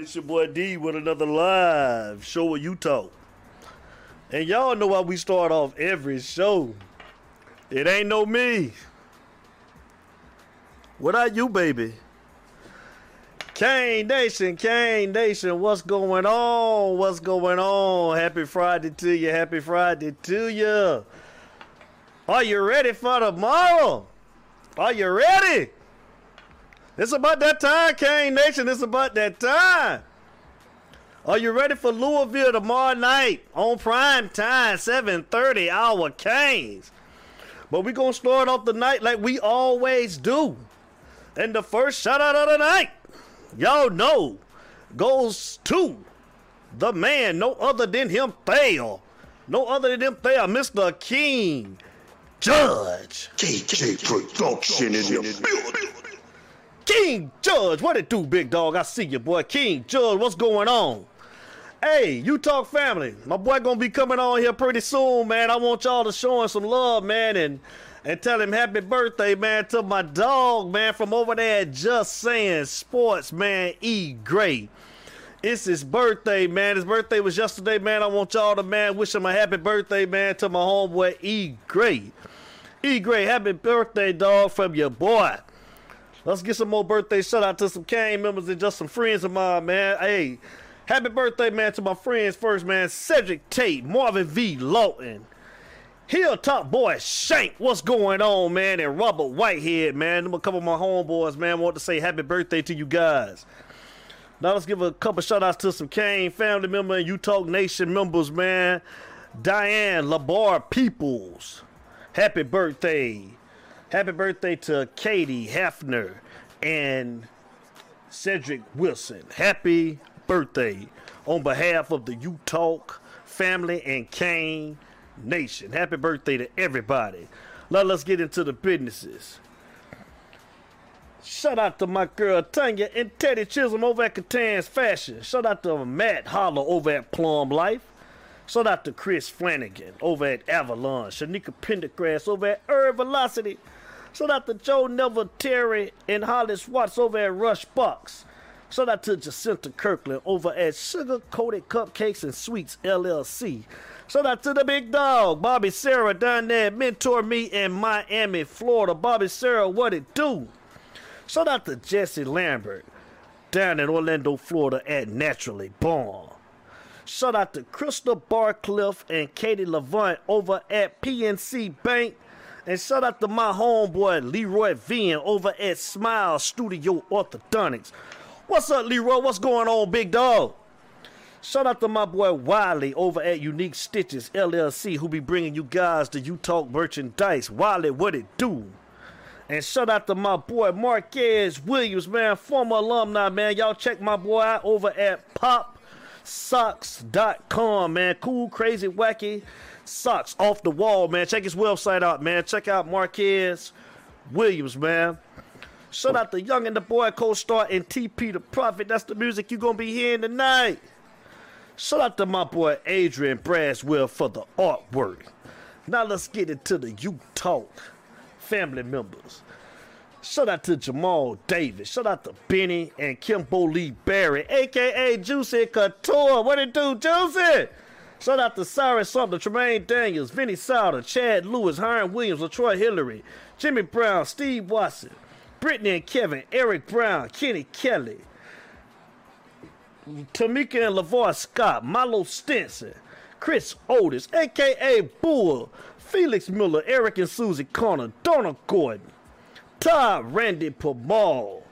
It's your boy D with another live show of Utah. And y'all know how we start off every show. It ain't no me. What are you, baby? Cane Nation, Cane Nation, what's going on? What's going on? Happy Friday to you. Happy Friday to you. Are you ready for tomorrow? Are you ready? It's about that time, Cane Nation. It's about that time. Are you ready for Louisville tomorrow night on prime time, 7:30 hour Canes? But we're gonna start off the night like we always do. And the first shout out of the night, y'all know, goes to the man, no other than him, Thale. No other than him, Thale, Mr. King Judge. KJ Production in the building. King Judge, what it do, big dog? I see you, boy. King Judge, what's going on? Hey, you talk family. My boy gonna be coming on here pretty soon, man. I want y'all to show him some love, man, and and tell him happy birthday, man, to my dog, man, from over there Just Saying Sports, man, E. Gray. It's his birthday, man. His birthday was yesterday, man. I want y'all to, man, wish him a happy birthday, man, to my homeboy E. Gray. E. Gray, happy birthday, dog, from your boy. Let's get some more birthday shout out to some Cane members and just some friends of mine, man. Hey, happy birthday, man, to my friends first, man. Cedric Tate, Marvin V. Lawton, Hilltop Boy Shank, what's going on, man? And Robert Whitehead, man. A couple of my homeboys, man. Want to say happy birthday to you guys. Now let's give a couple shout outs to some Cane family member and Utah Nation members, man. Diane Labar Peoples, happy birthday. Happy birthday to Katie Hefner and Cedric Wilson. Happy birthday on behalf of the Utah family and Cane Nation. Happy birthday to everybody. Now let's get into the businesses. Shout out to my girl Tanya and Teddy Chisholm over at Catan's Fashion. Shout out to Matt Holler over at Plum Life. Shout out to Chris Flanagan over at Avalon. Shanika Pendergrass over at Herb Velocity. Shout out to Joe Neville Terry and Hollis Watts over at Rush Box. Shout out to Jacinta Kirkland over at Sugar Coated Cupcakes and Sweets LLC. Shout out to the big dog, Bobby Sarah down there, Mentor Me in Miami, Florida. Bobby Sarah, what it do? Shout out to Jesse Lambert down in Orlando, Florida at Naturally Born. Shout out to Crystal Barcliff and Katie Levant over at PNC Bank. And shout out to my homeboy Leroy Vian over at Smile Studio Orthodontics. What's up, Leroy? What's going on, big dog? Shout out to my boy Wiley over at Unique Stitches LLC, who be bringing you guys the Utah merchandise. Wiley, what it do? And shout out to my boy Marquez Williams, man, former alumni, man. Y'all check my boy out over at popsocks.com, man. Cool, crazy, wacky socks off the wall, man. Check his website out, man. Check out Marquez Williams, man. Shout out to Young and the Boy co-star and TP the Prophet. That's the music you're gonna be hearing tonight. Shout out to my boy Adrian Braswell for the artwork. Now let's get into the You Talk family members. Shout out to Jamal Davis. Shout out to Benny and Kimbo Lee Barry, aka Juicy Couture. What it do, Juicy? Shout out to Cyrus Sumter, Tremaine Daniels, Vinny Sauter, Chad Lewis, Hiram Williams, LaTroy Hillary, Jimmy Brown, Steve Watson, Brittany and Kevin, Eric Brown, Kenny Kelly, Tamika and LaVar Scott, Milo Stinson, Chris Otis, aka Bull, Felix Miller, Eric and Susie Connor, Donald Gordon, Todd Randy Pamal,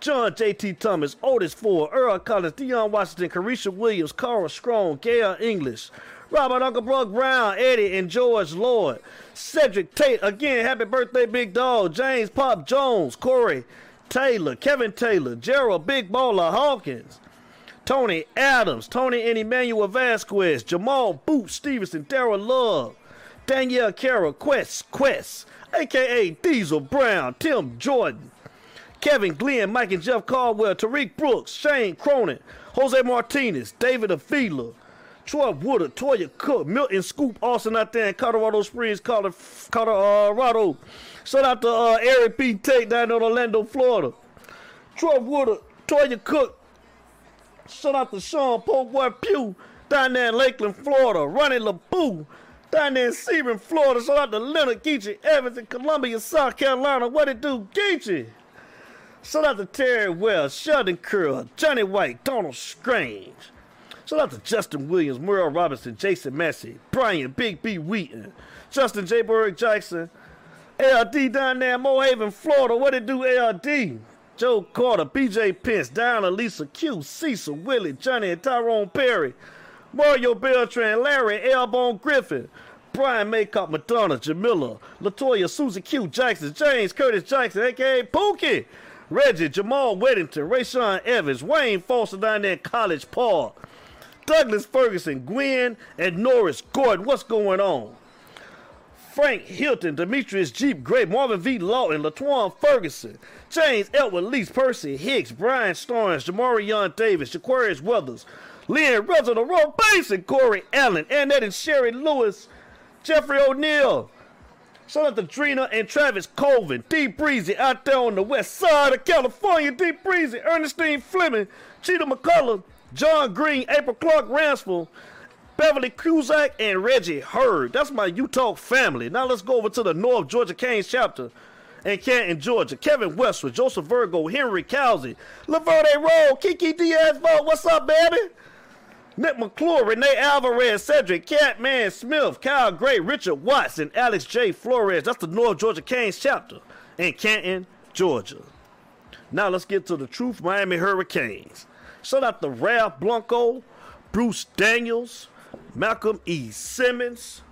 John JT Thomas, Otis Ford, Earl Collins, Deion Washington, Carisha Williams, Carl Strong, Gail English, Robert Uncle Brooke Brown, Eddie and George Lloyd, Cedric Tate, again, happy birthday, Big Dog, James Pop Jones, Corey Taylor, Kevin Taylor, Gerald Big Baller Hawkins, Tony Adams, Tony and Emmanuel Vasquez, Jamal Boot Stevenson, Daryl Love, Danielle Carroll, Quest, Quest, aka Diesel Brown, Tim Jordan, Kevin Glenn, Mike and Jeff Caldwell, Tariq Brooks, Shane Cronin, Jose Martinez, David Avila, Troy Woodard, Toya Cook, Milton Scoop Austin out there in Colorado Springs, Colorado. Shout out to uh, Eric P. Tate down in Orlando, Florida. Troy Woodard, Toya Cook, Shout out to Sean Boy Pugh down there in Lakeland, Florida. Ronnie LeBoo down there in Sebring, Florida. Shout out to Leonard Geechee Evans in Columbia, South Carolina. What it do, Geechee? Shout out to Terry Wells, Sheldon Curl, Johnny White, Donald Strange. Shout out to Justin Williams, Merle Robinson, Jason Massey, Brian Big B Wheaton, Justin J. Berg Jackson, ARD down there in Mohaven, Florida. What it do, ARD? Joe Carter, BJ Pence, Diana Lisa Q, Cecil, Willie, Johnny, and Tyrone Perry, Mario Beltran, Larry, Elbone Griffin, Brian Maycott, Madonna, Jamila, Latoya, Susie Q, Jackson, James, Curtis Jackson, aka Pookie, Reggie, Jamal Weddington, Rayshawn Evans, Wayne Foster down there in College Park, Douglas Ferguson, Gwen, and Norris Gordon. What's going on? Frank Hilton, Demetrius Jeep Gray, Marvin V. Lawton, Latuan Ferguson, James Elwood, Lease Percy, Hicks, Brian Starnes, Young Davis, Jaquarius Weathers, Leon Resident, Roy Basin, Corey Allen, Annette and Sherry Lewis, Jeffrey O'Neill. Shout out to Drina and Travis Colvin, D Breezy out there on the west side of California, D Breezy, Ernestine Fleming, Cheetah McCullough, John Green, April Clark Ransford, Beverly Cusack, and Reggie Hurd. That's my Utah family. Now let's go over to the North Georgia Canes chapter in Canton, Georgia. Kevin Westwood, Joseph Virgo, Henry Cowsey, Laverde Roll, Kiki Diaz Vote. What's up, baby? Nick McClure, Renee Alvarez, Cedric, Catman Smith, Kyle Gray, Richard Watson, Alex J. Flores. That's the North Georgia Canes chapter in Canton, Georgia. Now let's get to the Truth Miami Hurricanes. Shout out to Ralph Blanco, Bruce Daniels, Malcolm E. Simmons,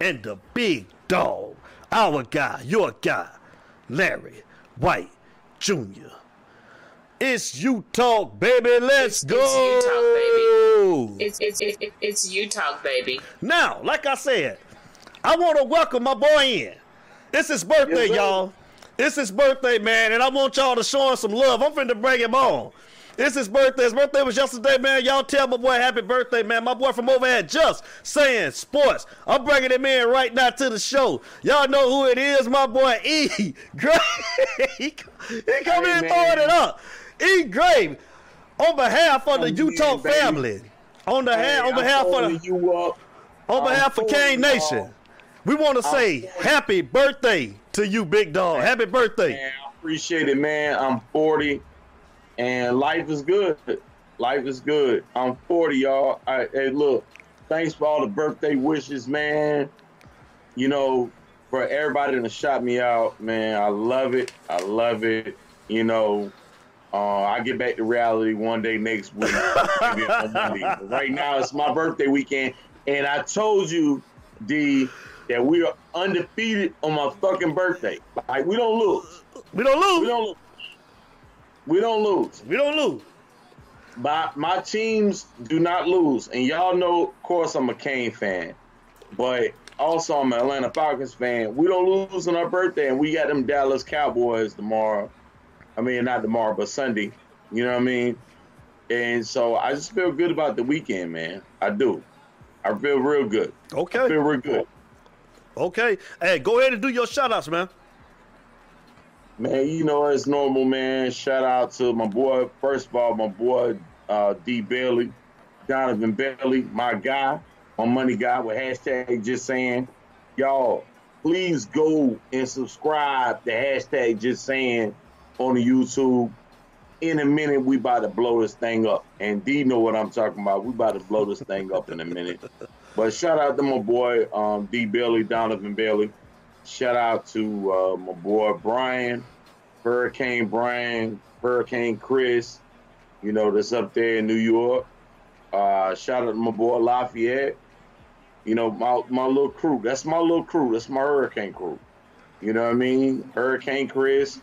and the big dog, our guy, your guy, Larry White Jr. It's you talk, baby. Let's It's- go. it's you It's it's it's, it's you talk, baby. Now, like I said, I want to welcome my boy in. It's his birthday, Yes, y'all. It's his birthday, man, and I want y'all to show him some love. I'm finna bring him on. It's his birthday. His birthday was yesterday, man. Y'all tell my boy happy birthday, man. My boy from over at Just Saying Sports. I'm bringing him in right now to the show. Y'all know who it is, my boy E. Great. he come Hey, in man. throwing it up. E. Grave, on behalf of the I'm Utah in, baby. On the Hey, ha- on behalf of you up. on behalf of Cane. Nation, we want to say happy birthday to you, big dog. Happy birthday. Man, I appreciate it, man. I'm 40, and life is good. Life is good. I'm 40, y'all. I, hey, look, thanks for all the birthday wishes, man. You know, for everybody that shot me out, man. I love it. I love it. You know, uh, I get back to reality one day next week. maybe on Monday. But right now, it's my birthday weekend, and I told you, D, that we are undefeated on my fucking birthday. Like we don't lose. We don't We lose. don't lose. We don't lose. We don't lose. My my teams do not lose, and y'all know. Of course, I'm a Cane fan, but also I'm an Atlanta Falcons fan. We don't lose on our birthday, and we got them Dallas Cowboys tomorrow. I mean, not tomorrow, but Sunday. You know what I mean? And so I just feel good about the weekend, man. I do. I feel real good. I Okay. feel real good. Okay. Hey, go ahead and do your shout outs, man. Man, you know, it's normal, man. Shout out to my boy, first of all, my boy, uh, D. Bailey, Donovan Bailey, my guy, my money guy with hashtag just saying. Y'all, please go and subscribe to hashtag just saying on the YouTube. In a minute, we about to blow this thing up. And D know what I'm talking about. We about to blow this thing up in a minute. But shout out to my boy, um, D. Bailey, Donovan Bailey. Shout out to uh, my boy Brian, Hurricane Brian, Hurricane Chris, you know, that's up there in New York. Uh, shout out to my boy Lafayette. You know, my, my little crew. That's my little crew. That's my Hurricane crew. You know what I mean? Hurricane Chris,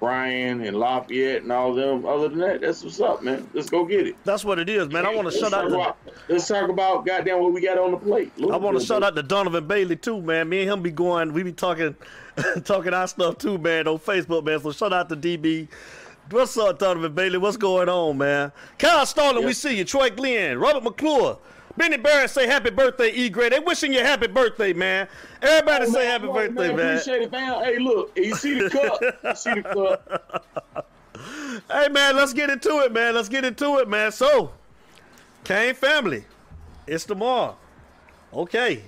Brian, and Lafayette, and all them. Other than that, that's what's up, man. Let's go get it. That's what it is, man. I want to Let's shout out to about, Let's talk about goddamn what we got on the plate. I want to shout out to Donovan Bailey too, man. Me and him be going, we be talking, talking our stuff too, man, on Facebook, man. So shout out to DB. What's up, Donovan Bailey? What's going on, man? Kyle Starlin, we see you. Troy Glenn, Robert McClure, Benny Barrett say happy birthday, E. Gray. They wishing you happy birthday, man. Everybody Oh, say man, happy man, birthday, man. Appreciate it, man. Hey, look, you see the cup? You see the cup? Hey, man, let's get into it, man. Let's get into it, man. So, Cane family. It's tomorrow. Okay.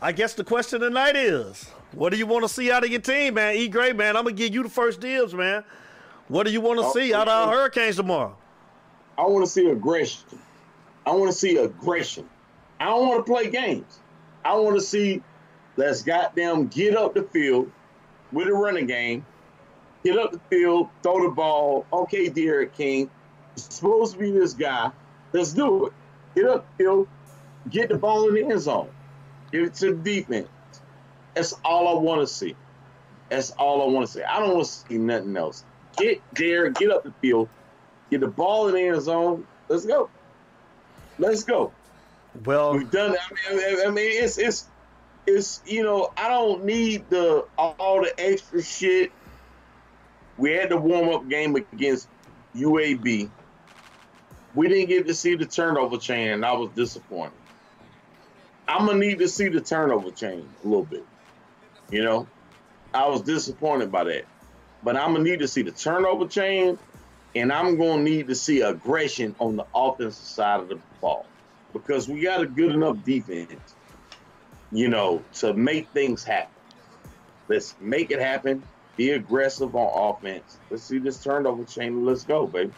I guess the question tonight is, what do you want to see out of your team, man? E. Gray, man, I'm gonna give you the first dibs, man. What do you want to Oh, see out of our. Hurricanes tomorrow? I want to see aggression. I want to see aggression. I don't want to play games. I want to see let's goddamn get up the field with a running game. Get up the field, throw the ball. Okay, D'Eriq King, supposed to be this guy. Let's do it. Get up the field, get the ball in the end zone. Give it to the defense. That's all I want to see. That's all I want to see. I don't want to see nothing else. Get there, get up the field, get the ball in the end zone. Let's go. Let's go. Well, We've done it. I mean, I mean, it's it's it's you know, I don't need the all the extra shit. We had the warm up game against UAB. We didn't get to see the turnover chain, and I was disappointed. I'm gonna need to see the turnover chain a little bit. You know, I was disappointed by that, but I'm gonna need to see the turnover chain, and I'm gonna need to see aggression on the offensive side of the ball because we got a good enough defense, you know, to make things happen. Let's make it happen. Be aggressive on offense. Let's see this turnover chain. Let's go, baby.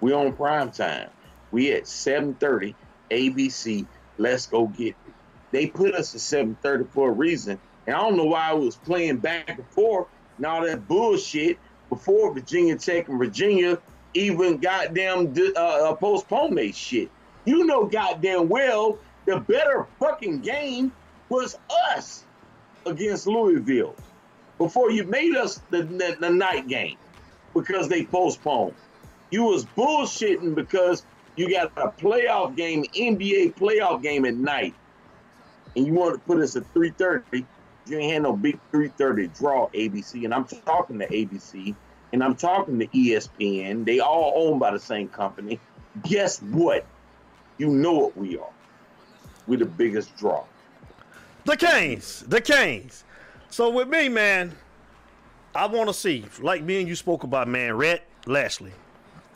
We on prime time. We at 7:30 ABC. Let's go get it. They put us at 7:30 for a reason, and I don't know why I was playing back and forth and all that bullshit before Virginia Tech and Virginia even goddamn uh, uh, postponed they shit. You know goddamn well the better fucking game was us against Louisville before you made us the, the, the night game because they postponed. You was bullshitting because you got a playoff game, NBA playoff game at night, and you wanted to put us at 3:30. You ain't had no big 3:30 draw ABC, and I'm talking to ABC, and I'm talking to ESPN. They all owned by the same company. Guess what? You know what we are. We're the biggest draw. the Canes, the Canes. So with me, man, I want to see, like me and you spoke about, man, Rhett Lashlee.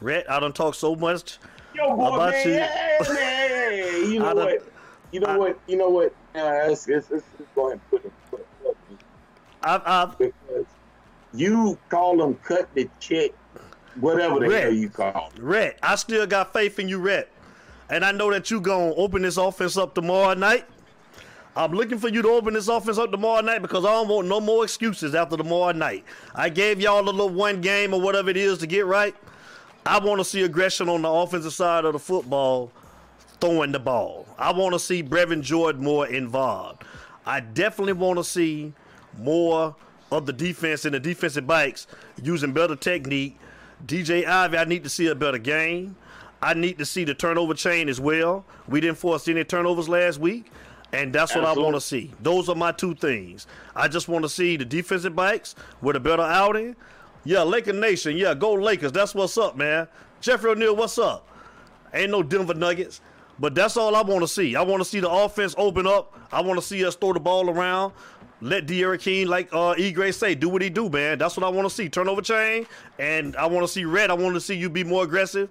Rhett, I don't talk so much. Yo, boy, about man, you? hey, man, you know what? You know I- what? You know what? Uh, let's, let's, let's go ahead and put it, put it, put it Uh, uh, I've, I've, you call them cut the check, whatever the Rhett. hell you call them. Rhett, I still got faith in you, Rhett. And I know that you going to open this offense up tomorrow night. I'm looking for you to open this offense up tomorrow night because I don't want no more excuses after tomorrow night. I gave y'all a little one game or whatever it is to get right. I want to see aggression on the offensive side of the football throwing the ball. I want to see Brevin Jordan more involved. I definitely want to see more of the defense and the defensive backs using better technique. DJ Ivey, I need to see a better game. I need to see the turnover chain as well. We didn't force any turnovers last week, and that's what I want to see. Those are my two things. I just want to see the defensive backs with a better outing. Yeah, Laker Nation. Yeah, go Lakers. That's what's up, man. Jeffrey O'Neal, what's up? Ain't no Denver Nuggets. But that's all I want to see. I want to see the offense open up. I want to see us throw the ball around. Let D'Eriq King, like uh, E. Gray say, do what he do, man. That's what I want to see. Turnover chain. And I want to see Rhett. I want to see you be more aggressive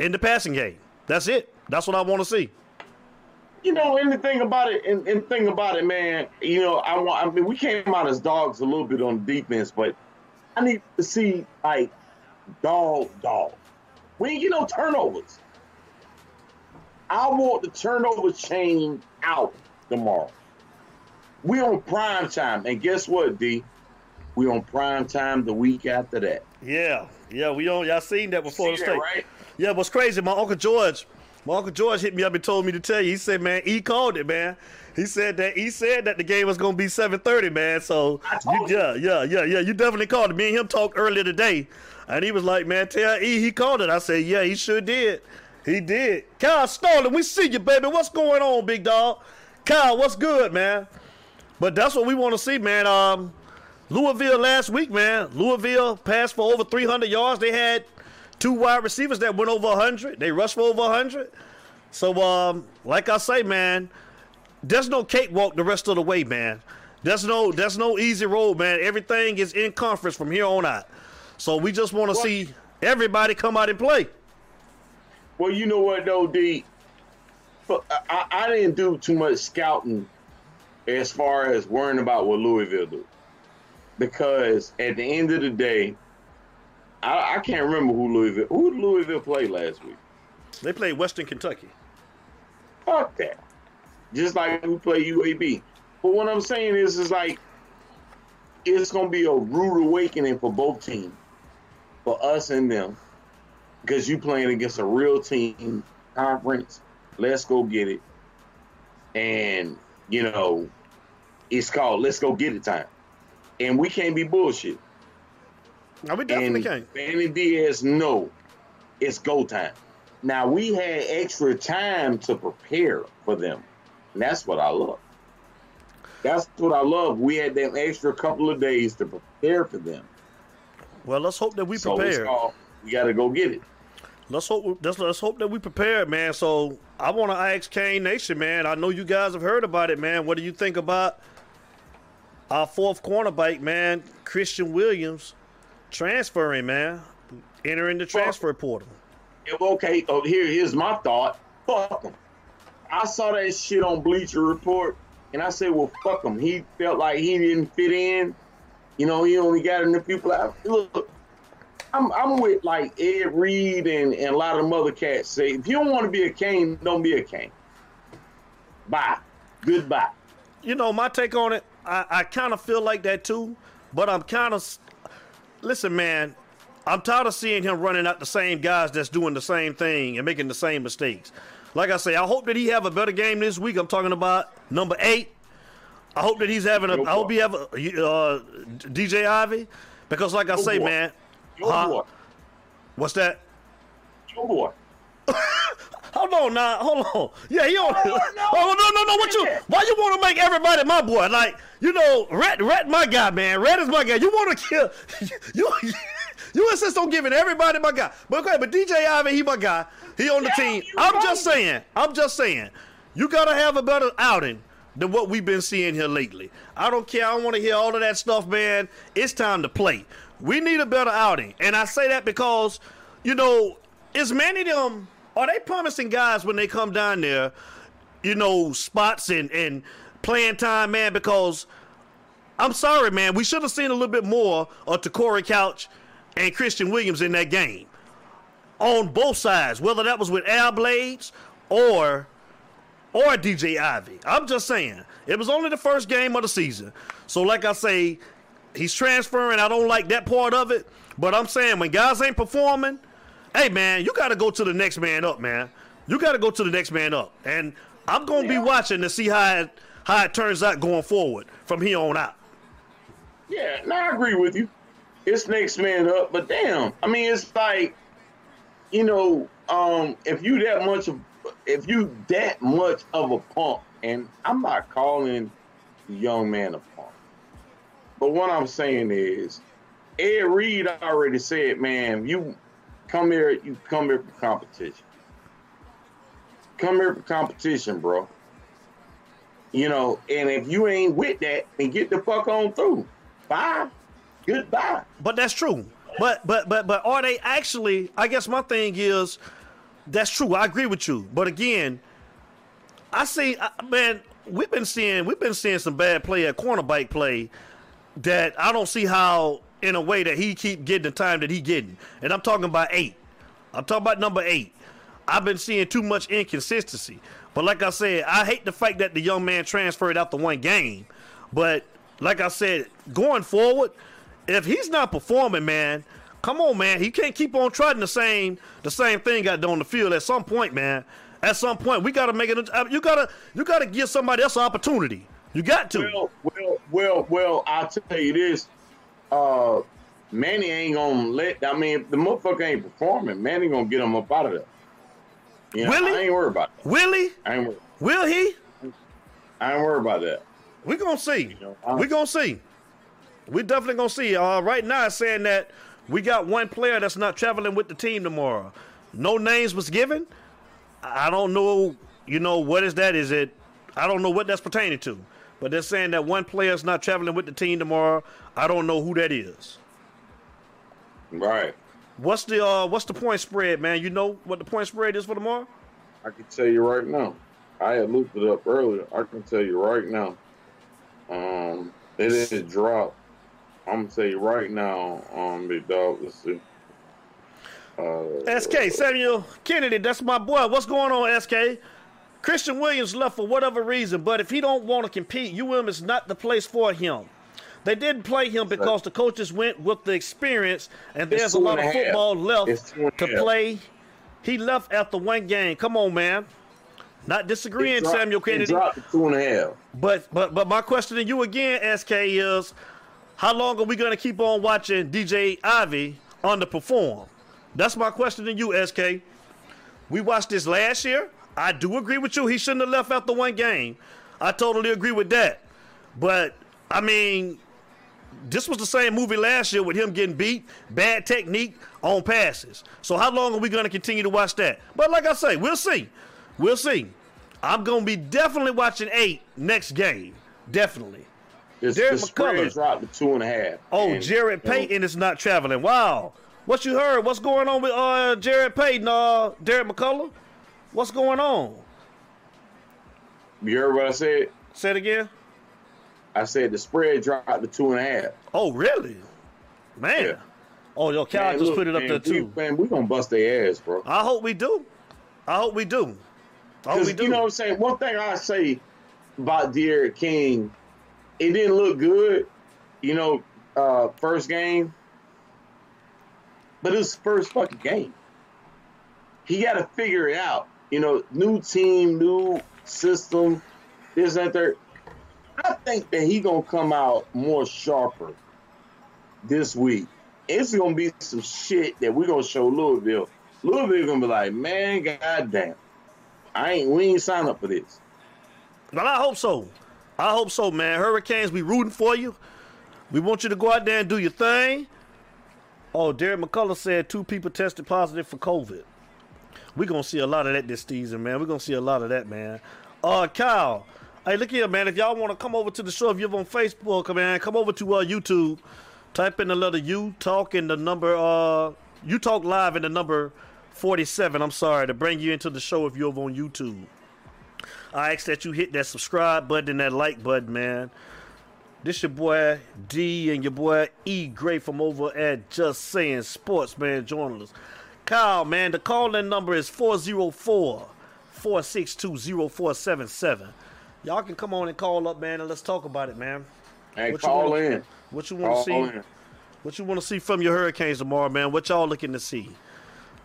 in the passing game. That's it. That's what I want to see. You know, and about it, and, and thing about it, man, you know, I want. I mean, we came out as dogs a little bit on defense, but I need to see like dog, dog. We ain't get no turnovers. I want the turnover chain out tomorrow. We on prime time, and guess what, D? We on prime time the week after that. Yeah. Yeah, we don't. Y'all seen that before See the that, state. right? Yeah, what's crazy, my Uncle George, my Uncle George hit me up and told me to tell you. He said, man, he called it, man. He said that he said that the game was gonna be 7:30, man. So you, yeah, yeah, yeah, yeah. You definitely called it. Me and him talked earlier today, and he was like, man, tell E he called it. I said, yeah, he sure did. He did. Kyle Starling, we see you, baby. What's going on, big dog? Kyle, what's good, man? But that's what we want to see, man. Um, Louisville last week, man. Louisville passed for over 300 yards. They had two wide receivers that went over 100. They rushed for over 100. So, um, like I say, man, there's no cakewalk the rest of the way, man. There's no there's no easy road, man. Everything is in conference from here on out. So we just want to see everybody come out and play. Well, you know what though, D. I, I didn't do too much scouting as far as worrying about what Louisville do, because at the end of the day, I, I can't remember who Louisville who Louisville play last week. They played Western Kentucky. Fuck that. Just like we play UAB. But what I'm saying is, is like, it's gonna be a rude awakening for both teams, for us and them, because you playing against a real team conference. Let's go get it, and you know, it's called "Let's Go Get It" time, and we can't be bullshit. No, we definitely and can. Manny Diaz, no, it's go time. Now we had extra time to prepare for them, and that's what I love. That's what I love. We had that extra couple of days to prepare for them. Well, let's hope that we So prepare. we got to go get it. Let's hope. Let's, let's hope that we prepared, man. So I want to ask Cane Nation, man. I know you guys have heard about it, man. What do you think about our fourth cornerback, man, Christian Williams, transferring, man, entering the transfer portal? Okay, oh, here's my thought. Fuck him. I saw that shit on Bleacher Report, and I said, well, fuck him. He felt like he didn't fit in. You know, he only got enough people out. Look, I'm, I'm with like Ed Reed and, and a lot of them other cats say, if you don't want to be a Cane, don't be a Cane. Bye. Goodbye. You know, my take on it, I, I kind of feel like that too, but I'm kind of. Listen, man, I'm tired of seeing him running out the same guys that's doing the same thing and making the same mistakes. Like I say, I hope that he have a better game this week. I'm talking about number eight. I hope that he's having a. I hope he have a uh, DJ Ivey, because like I say, boy. man, Huh? boy. what's that? Boy. Hold on now, hold on. Yeah, he on. Oh, no, no. Oh no, no, no! What you? Why you want to make everybody my boy? Like you know, Rhett, Rhett, my guy, man. Rhett is my guy. You want to kill? You, you insist on giving everybody my guy. But okay, but DJ Ivey, he my guy. He on the Yeah, team. I'm right. just saying. I'm just saying. You gotta have a better outing than what we've been seeing here lately. I don't care. I don't want to hear all of that stuff, man. It's time to play. We need a better outing, and I say that because, you know, is many of them are they promising guys when they come down there, you know, spots and and playing time, man? Because I'm sorry, man, we should have seen a little bit more of Corey Couch and Christian Williams in that game on both sides, whether that was with Al Blades or or DJ Ivey. I'm just saying, it was only the first game of the season. So, like I say, he's transferring. I don't like that part of it. But I'm saying, when guys ain't performing, hey, man, you got to go to the next man up, man. You got to go to the next man up. And I'm going to be watching to see how it, how it turns out going forward from here on out. Yeah, no, I agree with you. It's next man up, but damn, I mean, it's like, you know, um, if you that much of, if you that much of a punk, and I'm not calling the young man a but what I'm saying is, Ed Reed already said, man, you come here, you come here for competition. Come here for competition, bro. You know, and if you ain't with that, then get the fuck on through. Bye. Goodbye. But that's true. But but but but are they actually? I guess my thing is, that's true. I agree with you. But again, I see, man, we've been seeing we've been seeing some bad play at cornerback play that I don't see how in a way that he keep getting the time that he getting. And I'm talking about eight. I'm talking about number eight. I've been seeing too much inconsistency. But like I said, I hate the fact that the young man transferred the one game. But like I said, going forward, if he's not performing, man, come on, man. He can't keep on trying the same the same thing out there on the field. At some point, man, at some point, we got to make it. You gotta you gotta give somebody else an opportunity. You got to. Well, well, well, well, I'll tell you this. Uh, Manny ain't gonna let, I mean, if the motherfucker ain't performing, Manny gonna get him up out of there. You know, Will he? I ain't worried about it. Will he? I ain't, wor- Will he? I ain't worried about that. We gonna see. know, I- We gonna see. We definitely gonna see. Uh, right now, saying that we got one player that's not traveling with the team tomorrow. No names was given. I don't know. You know what is that? Is it? I don't know what that's pertaining to. But they're saying that one player's not traveling with the team tomorrow. I don't know who that is. Right. What's the uh what's the point spread, man? You know what the point spread is for tomorrow? I can tell you right now. I had looked it up earlier. I can tell you right now. Um, it is dropped. I'm gonna tell you right now, um, big dog. Let's see. Uh, SK Samuel Kennedy, that's my boy. What's going on, SK? Christian Williams left for whatever reason, but if he don't want to compete, UM is not the place for him. They didn't play him because the coaches went with the experience, and there's a lot of football left two and a to play. He left after one game. Come on, man. Not disagreeing, dropped- Samuel Kennedy. two and a half. But but but my question to you again, SK, is how long are we gonna keep on watching DJ Ivey underperform? That's my question to you, SK. We watched this last year. I do agree with you. He shouldn't have left after one game. I totally agree with that. But I mean, this was the same movie last year with him getting beat, bad technique on passes. So how long are we going to continue to watch that? But like I say, we'll see. We'll see. I'm going to be definitely watching eight next game. Definitely. It's, Derek the McCullough. dropped to two and a half. Oh, And, Jared you know, Payton is not traveling. Wow. What you heard? What's going on with uh Jared Payton, uh Derek McCullough? What's going on? You heard what I said? Say it again. I said the spread dropped to two and a half. Oh, really? Man. Yeah. Oh, yo, Cal Man, just look, put it up man, there too. Man, we gonna bust their ass, bro. I hope we do. I hope we do. I hope we do. you know what I'm saying. One thing I say about D'Eriq King, it didn't look good. You know, uh, first game, but it was first fucking game. He got to figure it out. You know, new team, new system, this and that. I think that he gonna come out more sharper this week. It's gonna be some shit that we gonna show Louisville. Louisville gonna be like, man, goddamn. I ain't we ain't signed up for this. But I hope so. I hope so, man. Hurricanes, we rooting for you. We want you to go out there and do your thing. Oh, Derek McCullough said two people tested positive for COVID. We're gonna see a lot of that this season, man. We're gonna see a lot of that, man. Uh Kyle. Hey, look here, man. If y'all want to come over to the show, if you're on Facebook, man, come over to uh, YouTube. Type in the letter U, talk in the number uh you talk live in the number 47. I'm sorry to bring you into the show if you're on YouTube. I ask that you hit that subscribe button and that like button, man. This your boy D and your boy E Gray from over at Just Saying Sports, man, us. Kyle, man, the call-in number is 404-462-0477. Y'all can come on and call up, man, and let's talk about it, man. Hey, What you call wanna- in. What you want to see? in. What you want to see from your Hurricanes tomorrow, man? What y'all looking to see?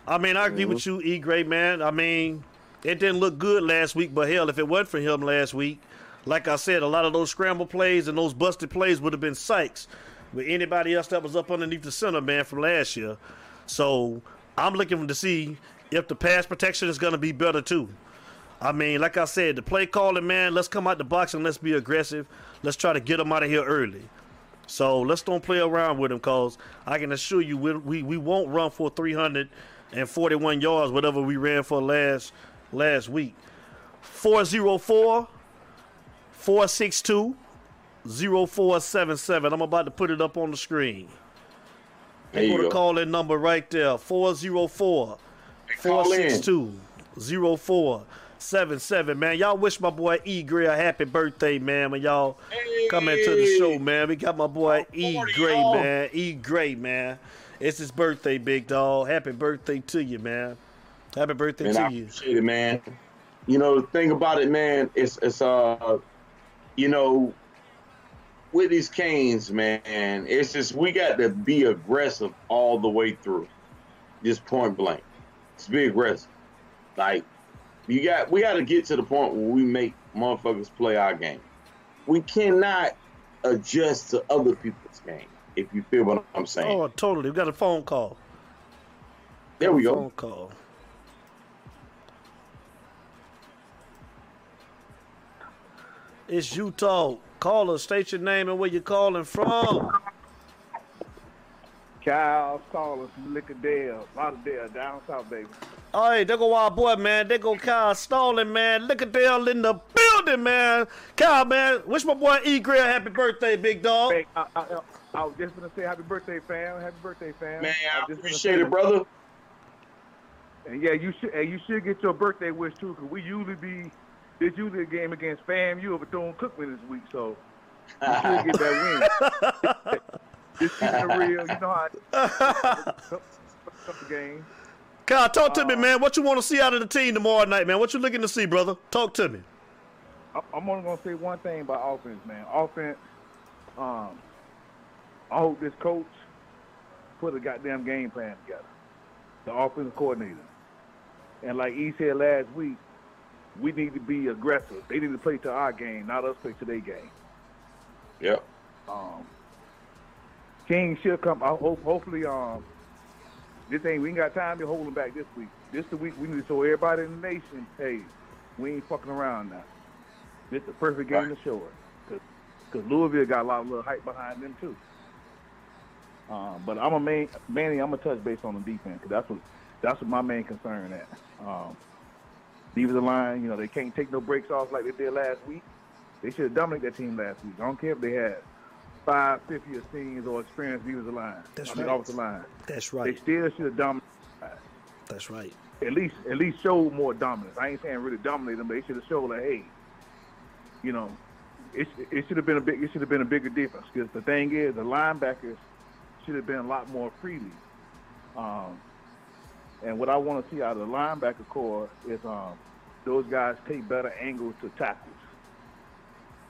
I mean, I agree with Mm-hmm. you, E. Gray, man. I mean, it didn't look good last week, but hell, if it wasn't for him last week, like I said, a lot of those scramble plays and those busted plays would have been Sykes with anybody else that was up underneath the center, man, from last year. So I'm looking to see if the pass protection is going to be better, too. I mean, like I said, the play calling, man, let's come out the box and let's be aggressive. Let's try to get them out of here early. So let's don't play around with them cause I can assure you we we, we won't run for 341 yards, whatever we ran for last last week. 404 462 0477. I'm about to put it up on the screen. There Put you a go. call in number right there 404 Call in. 462 0477. Man, y'all wish my boy E Gray a happy birthday, man. When y'all come into the show, man. We got my boy E 40, Gray, man. E Gray, man. It's his birthday, big dog. Happy birthday to you, man. Happy birthday Man, to I you. appreciate it, man. You know, the thing about it, man, it's it's uh you know, with these canes, man, it's just we got to be aggressive all the way through. Just point blank. Just be aggressive. Like you got we gotta get to the point where we make motherfuckers play our game. We cannot adjust to other people's game, if you feel what I'm saying. Oh, totally. We got a phone call. there we go. Phone call. It's Utah. Call us. State your name and where you're calling from. Kyle's calling from Lickadale, Lauderdale, down south, baby. All right, there go our boy, man. There go Kyle Stalling, man. Look at Dale in the building, man. Kyle, man. Wish my boy E. Gray a happy birthday, big dog. Hey, I, I, I was just gonna say happy birthday, fam. Happy birthday, fam. Man, I I was just gonna appreciate it, brother. And yeah, you should. And you should get your birthday wish too, because we usually be. This usually a game against FAMU of Bethune Cookman this week, so you should get that win. Just keeping it real, you know how. Couple game. Kyle, talk to me, man. What you want to see out of the team tomorrow night, man? What you looking to see, brother? Talk to me. I- I'm only gonna say one thing about offense, man. Offense. Um, I hope this coach put a goddamn game plan together. The offensive coordinator. And like he said last week, we need to be aggressive. They need to play to our game, not us play to their game. Yep. Um, King should come. I hope, hopefully, um, this ain't we ain't got time to hold him back this week. This the week we need to show everybody in the nation, hey, we ain't fucking around now. This the perfect game to show it, because Louisville got a lot of little hype behind them too. Um, but I'm a main Manny. I'm gonna touch base on the defense because that's what that's what my main concern at. Um, defensive line, you know, they can't take no breaks off like they did last week. They should have dominated that team last week. I don't care if they had five, fifth year seniors or experienced defensive line. That's I mean, right. offensive line. That's right. They still should have dominated. That's right. At least, at least show more dominance. I ain't saying really dominate them, but they should have showed like, hey, you know, it, it should have been a big, it should have been a bigger difference. Because the thing is, the linebackers should have been a lot more freely. Um, and what I want to see out of the linebacker core is um, those guys take better angles to tackles.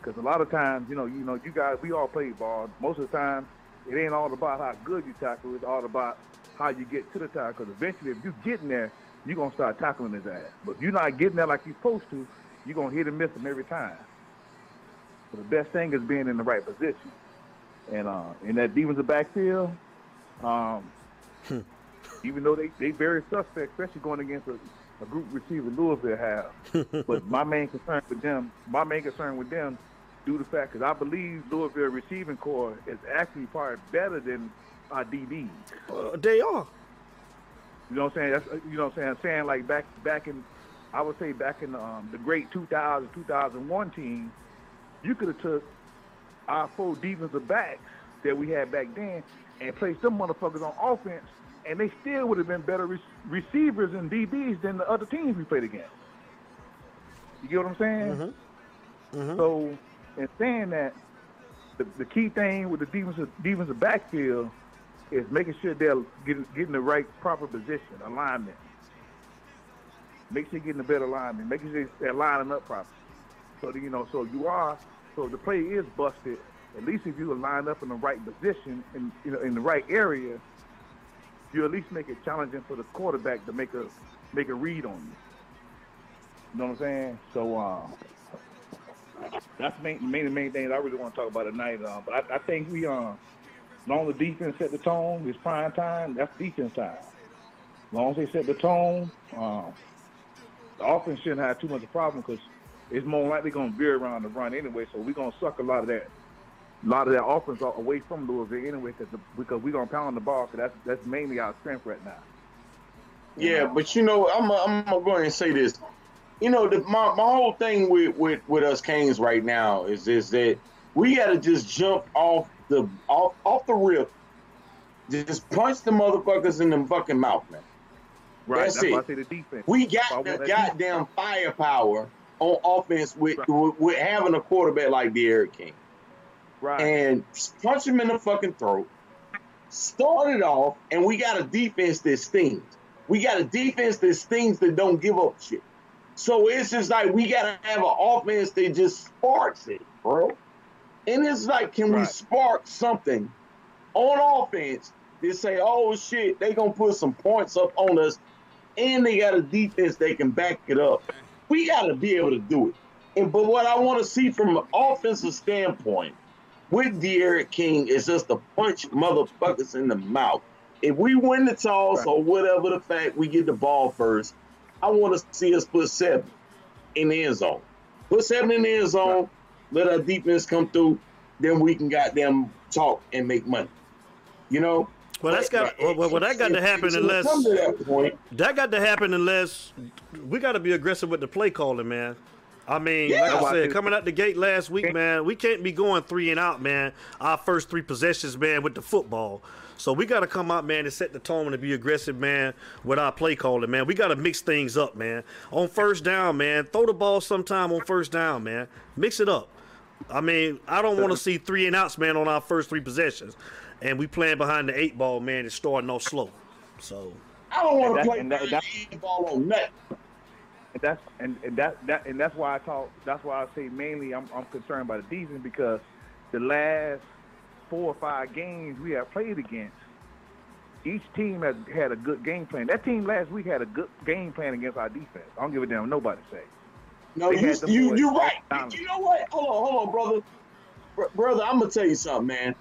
Because a lot of times, you know, you know, you guys, we all play ball. Most of the time, it ain't all about how good you tackle. It's all about how you get to the tackle. Because eventually, if you get in there, you're gonna start tackling his ass. But if you're not getting there like you're supposed to, you're gonna hit and miss him every time. So the best thing is being in the right position. And uh, in that defensive backfield, um, even though they they very suspect, especially going against a, a group receiver Louisville have. but my main concern with them, my main concern with them, due to the fact because I believe Louisville receiving core is actually probably better than our DBs. Uh, they are. You know what I'm saying? That's, you know what I'm saying? I'm saying like back back in, I would say back in um, the great 2000 2001 team, you could have took our four defensive backs that we had back then and placed them motherfuckers on offense, and they still would have been better re- receivers and DBs than the other teams we played against. You get what I'm saying? Mm-hmm. Mm-hmm. So, in saying that, the, the key thing with the defensive defensive backfield is making sure they're getting getting the right proper position, alignment. Make sure you're getting a better alignment. Making sure they're lining up properly. So that, you know, so you are, so the play is busted. At least if you line up in the right position, in you know, in the right area, you at least make it challenging for the quarterback to make a make a read on you. You know what I'm saying? So uh, that's main, main, the main thing I really want to talk about tonight. Uh, but I, I think we, uh, long the defense set the tone, it's prime time. That's defense time. As long as they set the tone, um, the offense shouldn't have too much of a problem because it's more likely going to veer around the run anyway. So we're going to suck a lot of that, a lot of that offense a- away from Louisville anyway because because we're going to pound the ball because that's that's mainly our strength right now. Yeah, but you know, I'm I'm gonna go ahead and say this. You know, the, my my whole thing with, with with us Canes right now is is that we got to just jump off the off off the rip, just punch the motherfuckers in the fucking mouth, man. Right. That's That's, why I it. say the defense. We got the goddamn firepower on offense with, Right. with with having a quarterback like D'Eriq King Right. and punch him in the fucking throat. Started off, and we got a defense that stings. We got a defense that stings that don't give up shit. So it's just like we gotta have an offense that just sparks it, bro. And it's like, can we spark something on offense that say, oh shit, they gonna put some points up on us, and they got a defense that can back it up. We gotta be able to do it. And but what I want to see from an offensive standpoint with D'Eriq King is just to punch motherfuckers in the mouth. If we win the toss Right. or whatever the fact we get the ball first, I want to see us put seven in the end zone. Put seven in the end zone, let our defense come through, then we can goddamn talk and make money. You know? Well, that's got well, well, well, that got to happen unless to that point. that got to happen unless we got to be aggressive with the play calling, man. I mean, Yeah. like I said, coming out the gate last week, man, we can't be going three and out, man. Our first three possessions, man, with the football. So we got to come out, man, and set the tone and be aggressive, man, with our play calling, man. We got to mix things up, man. On first down, man, throw the ball sometime on first down, man. Mix it up. I mean, I don't want to see three and outs, man, on our first three possessions, and we playing behind the eight ball, man, and starting off slow. So I don't want to that- play and that- that, that- ball on nothing. And that's and, and that that and that's why I talk. That's why I say mainly I'm I'm concerned about the defense because the last four or five games we have played against, each team has had a good game plan. That team last week had a good game plan against our defense. I don't give a damn what nobody say. No, They you you you're right. You know what? Hold on, hold on, brother. Br- brother, I'm gonna tell you something, man.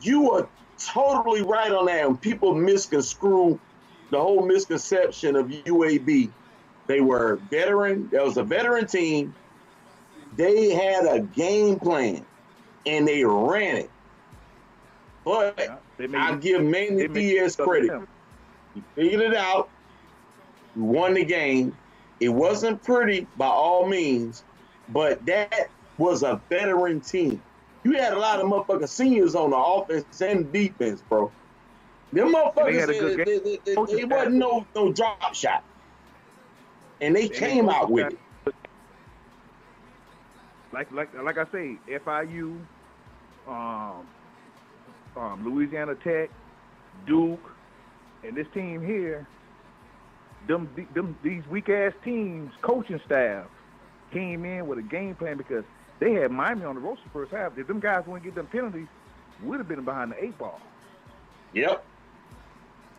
You are totally right on that. And people misconstrue the whole misconception of UAB. They were veteran. There was a veteran team. They had a game plan, and they ran it. But Yeah, I give Manny Diaz it up to credit. He figured it out. We won the game. It wasn't pretty by all means, but that was a veteran team. You had a lot of motherfucking seniors on the offense and defense, bro. Them motherfuckers, had a they, they, they, they- they wasn't no, no drop shot. And they They came out with it. Like like like I say, FIU, um, um, Louisiana Tech, Duke, and this team here, them them these weak ass teams, coaching staff came in with a game plan because they had Miami on the roster first half. If them guys wouldn't get them penalties, we'd have been behind the eight ball. Yep.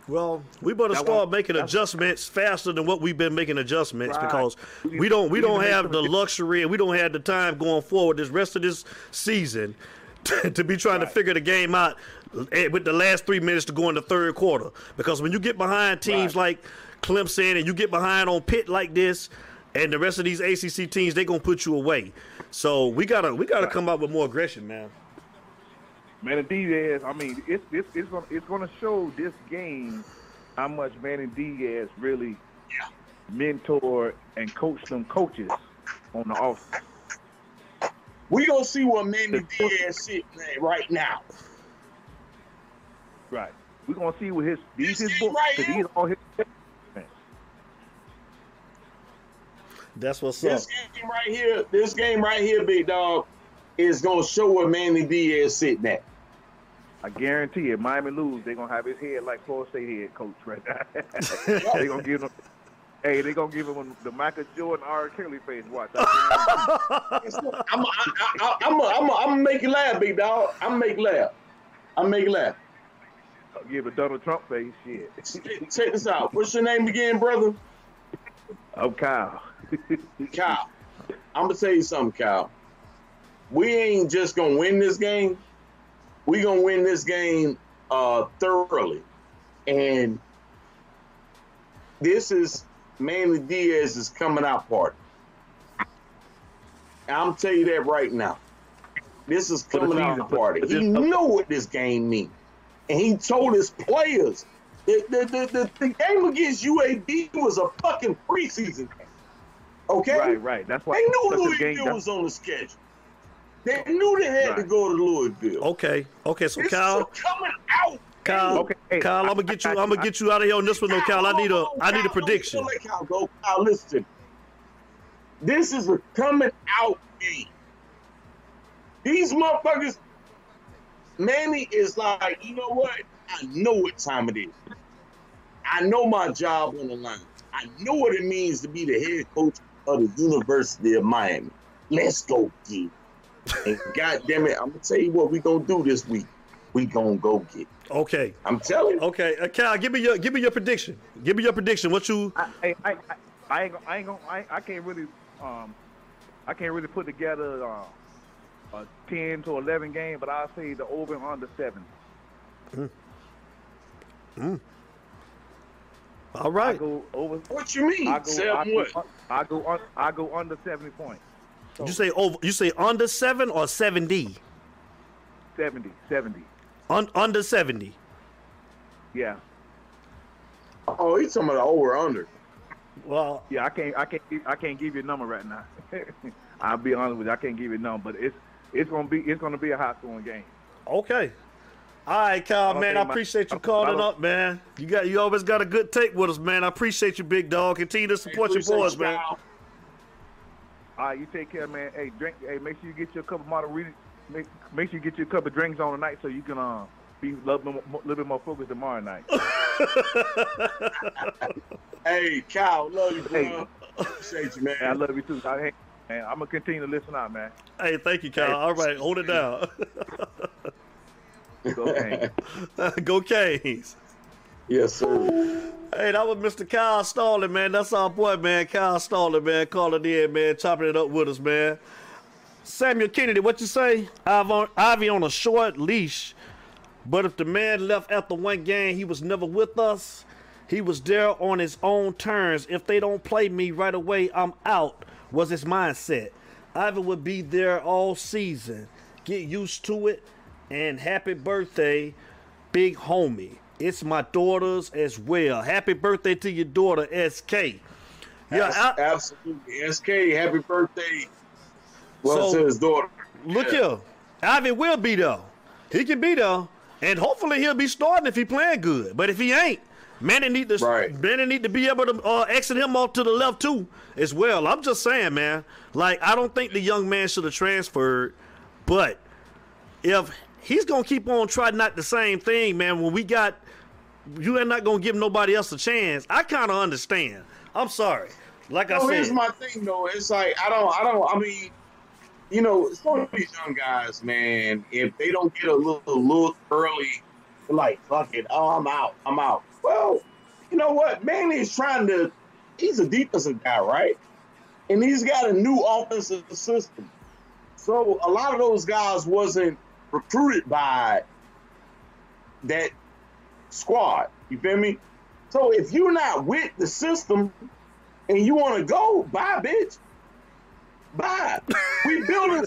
Well, we better That start making adjustments faster than what we've been making adjustments Right. because We- don't we don't have the luxury and we don't have the time going forward this rest of this season to be trying to figure the game out eh, with the last three minutes to go in the third quarter. Because when you get behind teams Right. like Clemson and you get behind on Pitt like this, and the rest of these ACC teams, they're gonna put you away. So we gotta we gotta Right. come up with more aggression, man. Manny Diaz, I mean, it's it's it's gonna it's gonna show this game how much Manny Diaz really mentor and coach them coaches on the offense. We gonna see what Manny Diaz sitting at right now. Right. We're gonna see what his these This his game books right 'cause here. these all his That's what's This up. This game right here, this game right here, big dog, is gonna show what Manny Diaz sitting at. I guarantee it. Miami lose, they're gonna have his head like Florida State head coach right now. they gonna give him Hey, they gonna give him the Michael Jordan R. Kelly face. Watch. I'm, I, I, I'm, I'm, I'm make you laugh, big dog. I'm gonna make laugh. I'm make laugh. guarantee- give a Donald Trump face. Shit. Check this out. What's your name again, brother? Oh, Kyle. Kyle. I'm gonna tell you something, Kyle. We ain't just gonna win this game. We gonna win this game uh, thoroughly, and this is Manny Diaz's coming out party. I'm tell you that right now. This is coming out party. He knew what this game means, and he told his players the the, the, the, game against UAB was a fucking preseason game. Okay, Right, right. That's why. they knew that's the game- Louisville was on the schedule. They knew they had to go to Louisville. Okay, okay. So This Kyle, is coming out. Kyle, Okay, hey, Kyle, I- I'm gonna get you. I- I'm gonna get you out of here on this one, though, Kyle. I need a, Hold I need a prediction. Let Kyle go. Kyle, listen. This is a coming out game. These motherfuckers, Manny is like, you know what? I know what time it is. I know my job on the line. I know what it means to be the head coach of the University of Miami. Let's go, G. And God damn it, I'm gonna tell you what we gonna do this week. We gonna go get. Okay, I'm telling you. okay. Uh, Kyle, give me your, give me your prediction. Give me your prediction. What you? I, I, I, I- I ain't gonna, I ain't gonna, I, I can't really, um, I can't really put together uh, a ten to eleven game, but I'll say the over and under seven. All I right. go over. What you mean? I go. I Seven go, what? un- I go. I go under seventy points. You say over? You say under seven or seventy? 70, 70. Un, under seventy. Yeah, Oh, he's talking about over under. Well, yeah. I can't. I can't. I can't give you a number right now. I'll be honest with you, I can't give you a number, but it's it's gonna be it's gonna be a high scoring game. Okay. All right, Kyle, Okay, man. I my- appreciate you calling up, man. You got you always got a good take with us, man. I appreciate you, big dog. Continue to support your boys, you, man. Kyle. All right, you take care, man. Hey, drink. Hey, make sure you get your cup of margarita. Make make sure you get your cup of drinks on tonight so you can uh, be a little bit more, little bit more focused tomorrow night. Hey, Kyle, love you, bro. Hey. Appreciate you, man. Man, I love you too. I, hey, man, I'm gonna continue to listen out, man. Hey, thank you, Kyle. All right, hold it down. Go Okay. Go Canes. Yes, sir. Hey, that was Mr. Kyle Stalling, man. That's our boy, man. Kyle Stalling, man. Calling in, man. Chopping it up with us, man. Samuel Kennedy, what you say? Ivey on, a short leash. But if the man left after one game, he was never with us. He was there on his own terms. If they don't play me right away, I'm out, was his mindset. Ivey would be there all season. Get used to it. And happy birthday, big homie. It's my daughter's as well. Happy birthday to your daughter, SK. Yeah, I, Absolutely. SK, happy birthday. Well, So- to his daughter. Look Yeah. here, Ivey will be there. He can be there, and hopefully he'll be starting if he playing good. But if he ain't, Manny need to Right. Manny need to be able to uh, exit him off to the left too as well. I'm just saying, man. Like I don't think the young man should have transferred, but if he's gonna keep on trying not the same thing, man, when we got you ain't not gonna give nobody else a chance. I kind of understand. I'm sorry. Like I said, here's my thing though. It's like I don't, I don't. I mean, you know, some of these young guys, man, if they don't get a little look early, like fuck it, oh, I'm out, I'm out. Well, you know what? Manny is trying to. He's a defensive guy, right? And he's got a new offensive system. So a lot of those guys wasn't recruited by that squad. You feel me? So if you're not with the system and you want to go, bye, bitch. Bye. We building.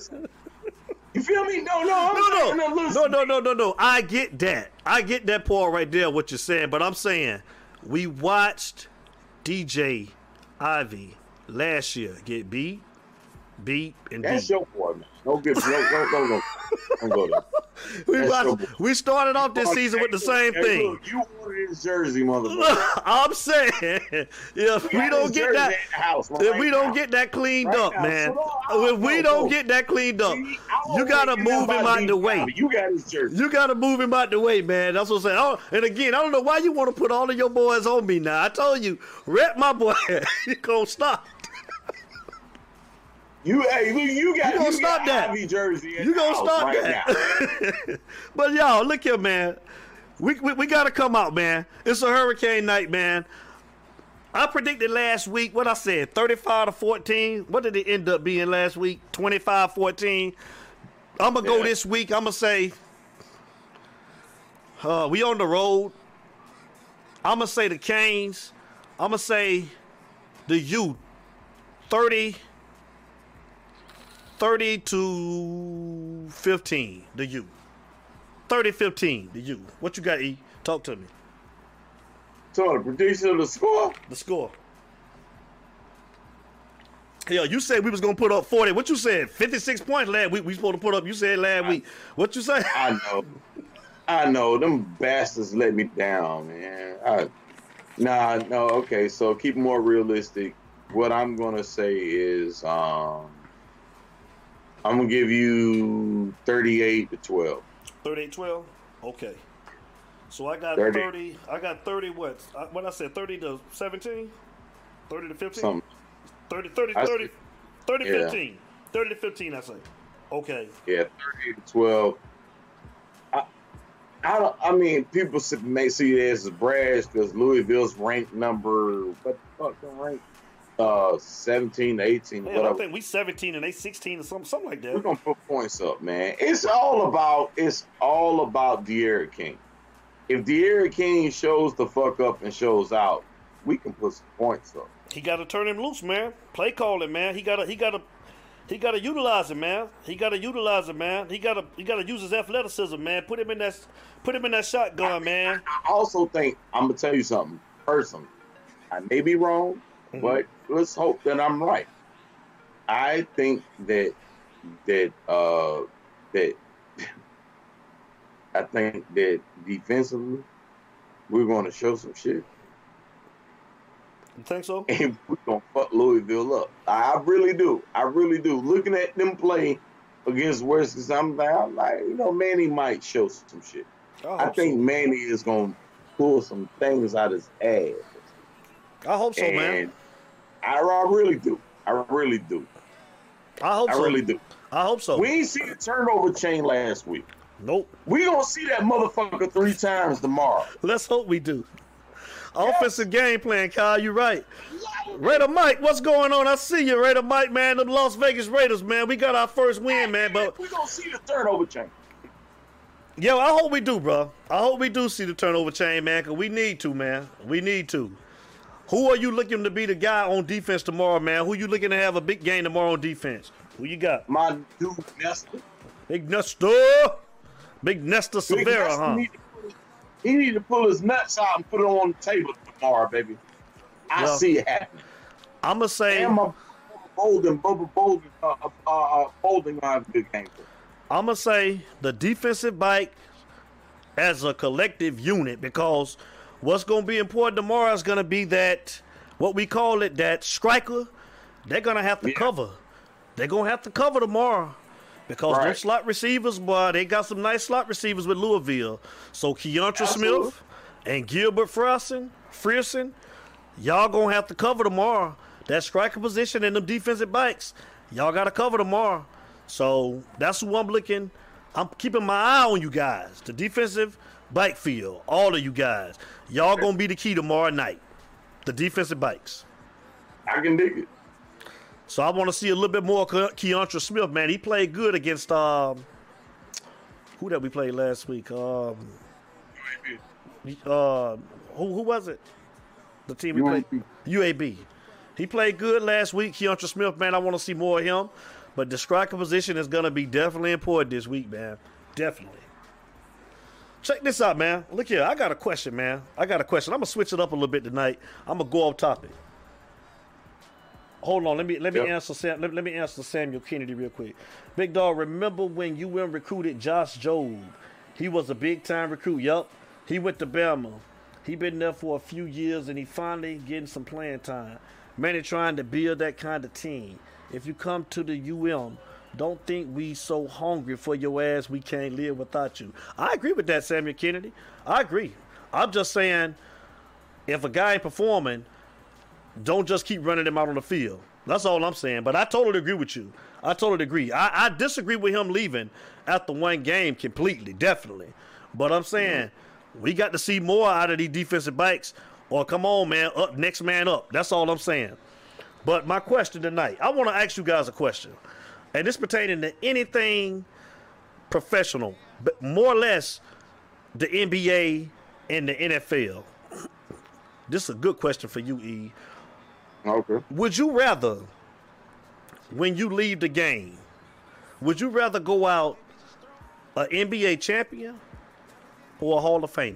You feel me? No, no, I'm no, no, no, no, no, no, no. I get that. I get that part right there. What you're saying, but I'm saying we watched DJ Ivey last year get beat, beat, and That's beat. your boy, man. Don't get no, no, no, no. Don't go there. we, watched- we started off this season with the same Hey, thing. Look, you ordered his jersey, motherfucker. I'm saying if we got don't get that, house if right we don't get that cleaned Right up, now. man, So if we don't get that cleaned up, See, you gotta move him out the way. You got his jersey. You gotta move him out the way, man. That's what I'm saying. And again, I don't know why you want to put all of your boys on me now. I told you, rep my boy. you gonna stop. You, hey, look, you got You gonna you stop that. Ivey jersey. You gonna stop right that. but y'all, look here, man. We, we we gotta come out, man. It's a hurricane night, man. I predicted last week what I said, 35 to 14. What did it end up being last week? 25 14. I'm gonna go this week. I'm gonna say uh, we on the road. I'm gonna say the Canes. I'm gonna say the youth. 30 30 to 15, the you. 30 15, the you. What you got, E? Talk to me. So the prediction of the score. The score. Yo, you said we was gonna put up 40. What you said? 56 points last week. We supposed to put up. You said last week. What you say? I know. I know. Them bastards let me down, man. I, nah, no, okay. So keep more realistic. What I'm gonna say is um I'm gonna give you 38 to 12. 38 12? Okay. So I got 30. 30. I got 30 what? I- What I said 30 to 17? 30 to 15? Something. 30 30 I 30 see. 30 Yeah. 15. 30 to 15 I say. Okay. Yeah, 30 to 12. I, I don't. I mean, people may see it as a brash because Louisville's ranked number what the fuck? They're ranked uh 17, 18, Man, I think we 17 and they 16 or something, something like that. We're gonna put points up, man. It's all about it's all about D'Eriq King. If D'Eriq King shows the fuck up and shows out, we can put some points up. He got to turn him loose, man. Play calling, man. He got to he got to he got to utilize him, man. He got to utilize him, man. He got to he got to use his athleticism, man. Put him in that put him in that shotgun, man. I also think I'm gonna tell you something personally. I may be wrong, Mhm. but let's hope that I'm right. I think that that uh that I think that defensively we're gonna show some shit You think so? and we're gonna fuck Louisville up. I really do. I really do. Looking at them play against West, I'm like, I'm like, you know, Manny might show some shit. I hope think Manny is gonna pull some things out his ass. I hope so, man. I, I really do. I really do. I hope I so. really do. I hope so. We ain't see the turnover chain last week. nope. We gonna see that motherfucker three times tomorrow. Let's hope we do. Offensive game plan, Kyle. You right. Raider Mike, what's going on? I see you, Raider Mike, man. The Las Vegas Raiders, man. We got our first win, man. But we gonna see the turnover chain. yo, I hope we do, bro. I hope we do see the turnover chain, man. Cause we need to, man. We need to. Who are you looking to be the guy on defense tomorrow, man? Who you looking to have a big game tomorrow on defense? Who you got? My dude Nesta. Big Nesta. Big Nesta Silvera, huh? need pull- He need to pull his nuts out and put it on the table tomorrow, baby. I Well, see it happening. I'ma say And my Bolden, Bubba Bolden, uh, uh, uh, Bolden gonna have a good game. for. I'm gonna say the defensive bike as a collective unit because what's gonna be important tomorrow is gonna be that what we call it that striker. They're gonna have to Yeah. cover. They're gonna have to cover tomorrow. Because Right. those slot receivers, boy, they got some nice slot receivers with Louisville. So Keontra Absolutely. Smith and Gilbert Frierson, Frierson, y'all gonna have to cover tomorrow. That striker position and them defensive backs, y'all gotta cover tomorrow. So that's who I'm looking. I'm keeping my eye on you guys. The defensive backfield, all of you guys. Y'all gonna be the key tomorrow night. The defensive bikes. I can dig it. So I want to see a little bit more Ke- Keontra Smith, man. He played good against um who that we played last week? Um uh who who was it? The team we played UAB. He played good last week. Keontra Smith, man, I want to see more of him. But the striker position is gonna be definitely important this week, man. Definitely. Check this out, man. Look here, I got a question, man. I got a question. I'm gonna switch it up a little bit tonight. I'm gonna go off topic. Hold on, let me let me Yep. answer Sam, let, let me answer Samuel Kennedy real quick. Big dog, remember when you went recruited Josh Jobe? He was a big time recruit. Yup. He went to Bama. He been there for a few years and he finally getting some playing time. Man, they trying to build that kind of team. If you come to the UM, don't think we so hungry for your ass we can't live without you. I agree with that, Samuel Kennedy. I agree. I'm just saying, if a guy ain't performing, don't just keep running him out on the field. That's all I'm saying. But I totally agree with you. I totally agree. I, I disagree with him leaving after one game completely, definitely. But I'm saying mm-hmm. we got to see more out of these defensive backs. Or come on, man, up next man up. That's all I'm saying. But my question tonight, I want to ask you guys a question, and this pertaining to anything professional, but more or less the NBA and the NFL. This is a good question for you, E. Okay. Would you rather, when you leave the game, would you rather go out an NBA champion or a Hall of Famer?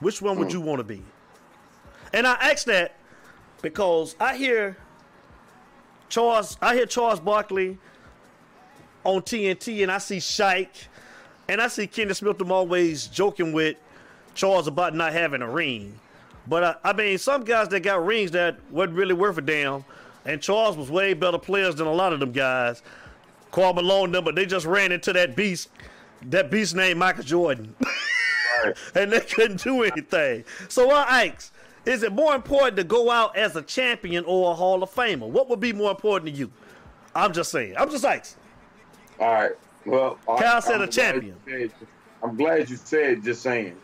Which one would hmm. you want to be? And I ask that because I hear Charles, I hear Charles Barkley on TNT, and I see Shaq, and I see Kenneth Smith. I'm always joking with Charles about not having a ring. But uh, I mean, some guys that got rings that wasn't really worth a damn, and Charles was way better players than a lot of them guys. Karl Malone, them, but they just ran into that beast, that beast named Michael Jordan, Right. and they couldn't do anything. So I ask, is it more important to go out as a champion or a Hall of Famer? What would be more important to you? I'm just saying. I'm just asking. All right. Well, Kyle right, said I'm a champion. said- I'm glad you said just saying.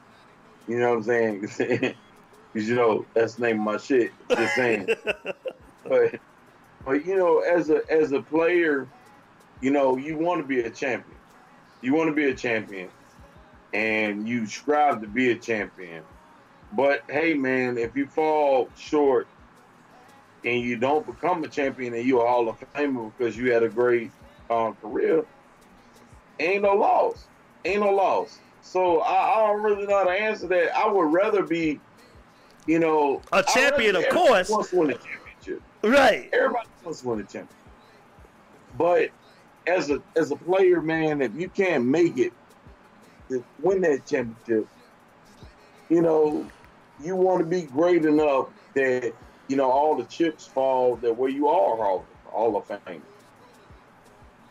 You know what I'm saying? Because you know that's the name of my shit. Just saying. but but you know, as a as a player, you know, you want to be a champion. You want to be a champion, and you strive to be a champion. But hey, man, if you fall short and you don't become a champion and you're a Hall of Famer because you had a great uh, career, ain't no loss. Ain't no loss. So I, I don't really know how to answer that. I would rather be, you know, A champion, of course. wants to win a championship. Right. Everybody wants to win a championship. But as a as a player, man, if you can't make it to win that championship, you know, you want to be great enough that you know all the chips fall that where you are Hall, Hall of Fame.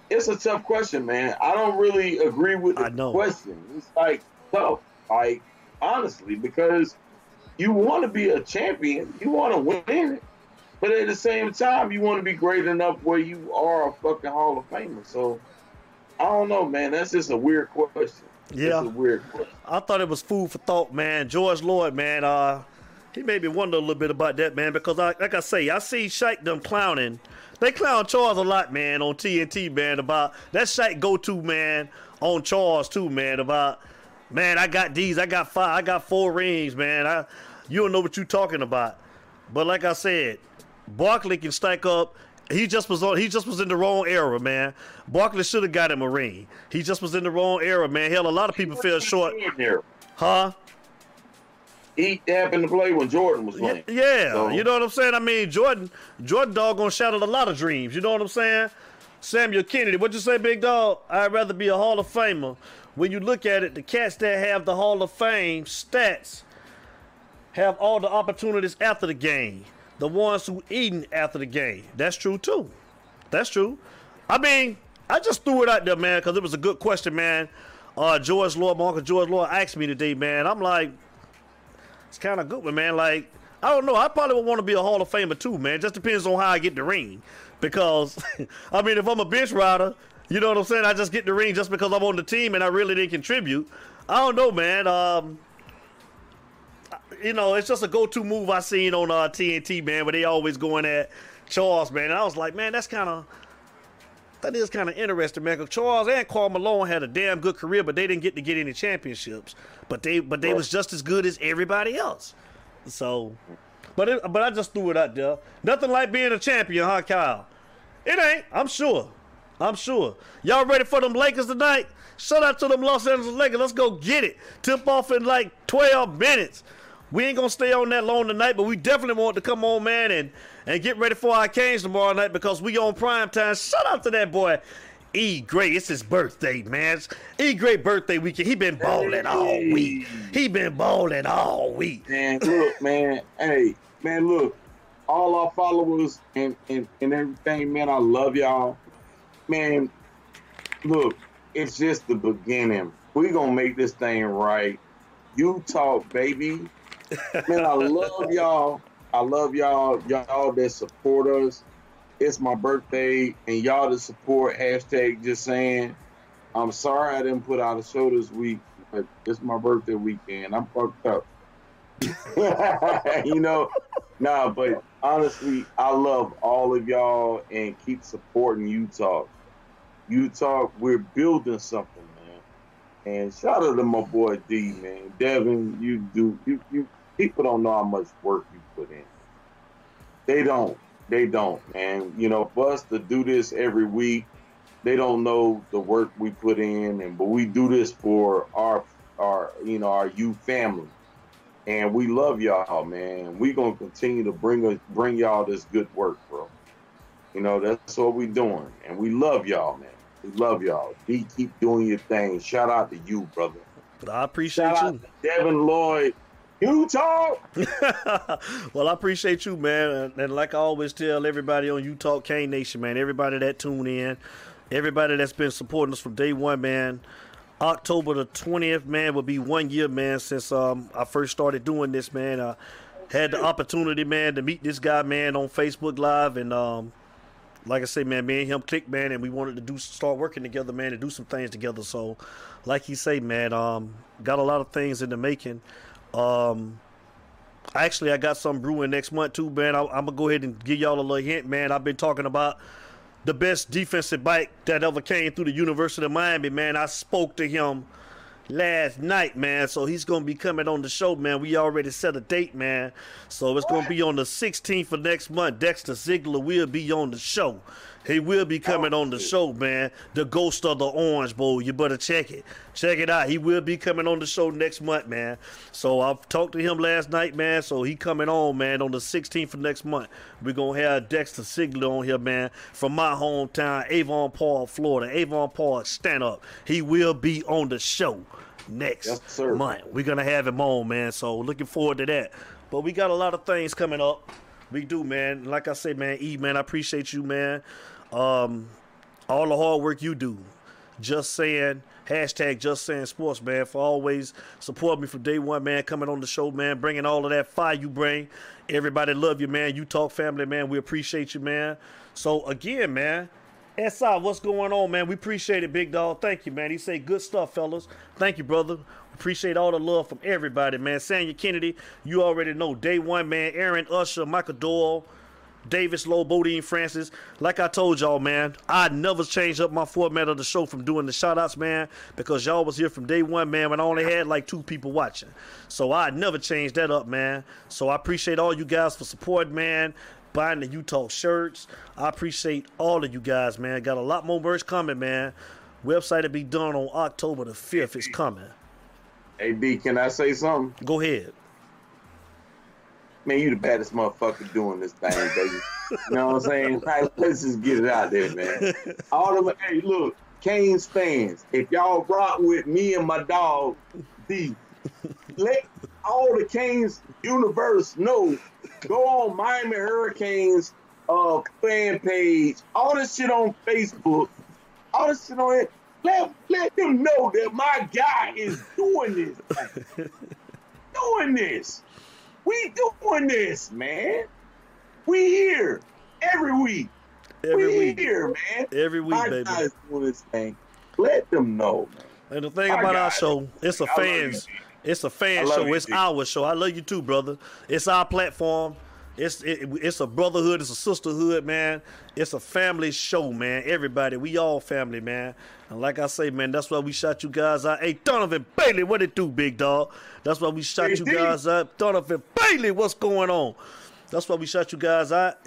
It's a tough question, man. I don't really agree with the I know. question. It's like tough, like honestly, because you want to be a champion, you want to win it, but at the same time, you want to be great enough where you are a fucking Hall of Famer. So I don't know, man. That's just a weird question. Yeah. weird. I thought it was food for thought, man. George Lloyd, man, uh, he made me wonder a little bit about that, man, because I, like I say, I see Shaq them clowning. They clown Charles a lot, man, on TNT, man, about that Shaq go to, man, on Charles too, man, about man, I got these, I got five, I got four rings, man. I you don't know what you talking about. But like I said, Barkley can stack up. He just was on. He just was in the wrong era, man. Barkley should have got him a ring. He just was in the wrong era, man. Hell, a lot of people fell short, huh? He happened to play when Jordan was playing. yeah. So- you know what I'm saying. I mean, Jordan, Jordan dog gonna shattered a lot of dreams. You know what I'm saying? Samuel Kennedy, what you say, big dog? I'd rather be a Hall of Famer. When you look at it, the cats that have the Hall of Fame stats have all the opportunities after the game. The ones who eating after the game. That's true too. That's true. I mean, I just threw it out there, man, because it was a good question, man. Uh, George Lloyd, my uncle George Lloyd asked me today, man. I'm like, it's kind of good but man. Like, I don't know. I probably would want to be a Hall of Famer too, man. Just depends on how I get the ring. Because, I mean, if I'm a bench rider, you know what I'm saying? I just get the ring just because I'm on the team and I really didn't contribute. I don't know, man. Um, you know, it's just a go-to move I seen on uh, TNT, man. Where they always going at Charles, man. And I was like, man, that's kind of that is kind of interesting, man. Cause Charles and Karl Malone had a damn good career, but they didn't get to get any championships. But they, but they was just as good as everybody else. So, but it, but I just threw it out there. Nothing like being a champion, huh, Kyle? It ain't. I'm sure. I'm sure. Y'all ready for them Lakers tonight? Shout out to them Los Angeles Lakers. Let's go get it. Tip off in like 12 minutes. We ain't gonna stay on that long tonight, but we definitely want to come on, man, and and get ready for our Canes tomorrow night because we on prime time. Shout out to that boy. E Great, it's his birthday, man. E Great birthday weekend. He been balling all week. He been balling all week. Man, look, man. Hey, man, look. All our followers and, and, and everything, man, I love y'all. Man, look, it's just the beginning. we to make this thing right. You talk, baby. Man, I love y'all. I love y'all. Y'all that support us. It's my birthday, and y'all that support hashtag just saying. I'm sorry I didn't put out a show this week, but it's my birthday weekend. I'm fucked up. you know, nah, but honestly, I love all of y'all and keep supporting Utah. Utah, we're building something, man. And shout out to my boy D, man. Devin, you do you you people don't know how much work you put in. They don't. They don't, And You know, for us to do this every week, they don't know the work we put in, and but we do this for our our you know our youth family, and we love y'all, man. We gonna continue to bring us bring y'all this good work, bro. You know that's what we doing, and we love y'all, man. We love y'all. D, keep doing your thing. Shout out to you, brother. I appreciate Shout you. Devin Lloyd. Utah. well, I appreciate you, man. And, like I always tell everybody on Utah K Nation, man, everybody that tuned in, everybody that's been supporting us from day one, man. October the 20th, man, will be one year, man, since um, I first started doing this, man. I had the opportunity, man, to meet this guy, man, on Facebook Live. And um, like I say, man, me and him clicked, man, and we wanted to do start working together, man, and do some things together. So, like you say, man, um, got a lot of things in the making. Um, actually, I got some brewing next month too, man. I, I'm gonna go ahead and give y'all a little hint, man. I've been talking about the best defensive back that ever came through the University of Miami, man. I spoke to him last night, man. So he's gonna be coming on the show, man. We already set a date, man. So it's gonna be on the 16th of next month. Dexter Seigler will be on the show. He will be coming on the oh, show, man. The Ghost of the Orange Bowl. You better check it. Check it out. He will be coming on the show next month, man. So I've talked to him last night, man. So he coming on, man, on the 16th of next month. We're gonna have Dexter Seigler on here, man, from my hometown, Avon Park, Florida. Avon Park, stand up. He will be on the show next Yes, month. We're gonna have him on, man. So looking forward to that. But we got a lot of things coming up. We do, man. Like I say, man, E, man, I appreciate you, man. Um, all the hard work you do. Just saying, hashtag just saying sports, man, for always support me from day one, man, coming on the show, man, bringing all of that fire you bring. Everybody love you, man. You talk family, man. We appreciate you, man. So again, man, SI, what's going on, man? We appreciate it, big dog. Thank you, man. He say good stuff, fellas. Thank you, brother. Appreciate all the love from everybody, man. Sanya Kennedy, you already know. Day one, man. Aaron Usher, Michael Doyle, Davis Low, Bodine Francis. Like I told y'all, man, I never changed up my format of the show from doing the shout outs, man, because y'all was here from day one, man, when I only had like two people watching. So I never changed that up, man. So I appreciate all you guys for support, man. Buying the Utah shirts. I appreciate all of you guys, man. Got a lot more merch coming, man. Website will be done on October the 5th. It's coming. Hey D, can I say something? Go ahead. Man, you the baddest motherfucker doing this thing, baby. you know what I'm saying? Like, let's just get it out there, man. All of them, hey, look, Cane's fans, if y'all rock with me and my dog D, let all the Canes universe know. Go on Miami Hurricanes uh fan page, all this shit on Facebook, all this shit on it. Let let them know that my guy is doing this. doing this. We doing this, man. We here every week. Every we week. here, man. Every week, My baby. guys doing this thing. Let them know, man. And the thing I about our show, it's a I fans. It's a fan show. you, It's our show. I love you too, brother. It's our platform. It's it, it's a brotherhood. It's a sisterhood, man. It's a family show, man. Everybody, we all family, man. And like I say, man, that's why we shot you guys out. Hey, Donovan Bailey, what it do, big dog? That's why we shot you guys out. Donovan Bailey, what's going on? That's why we shot you guys out.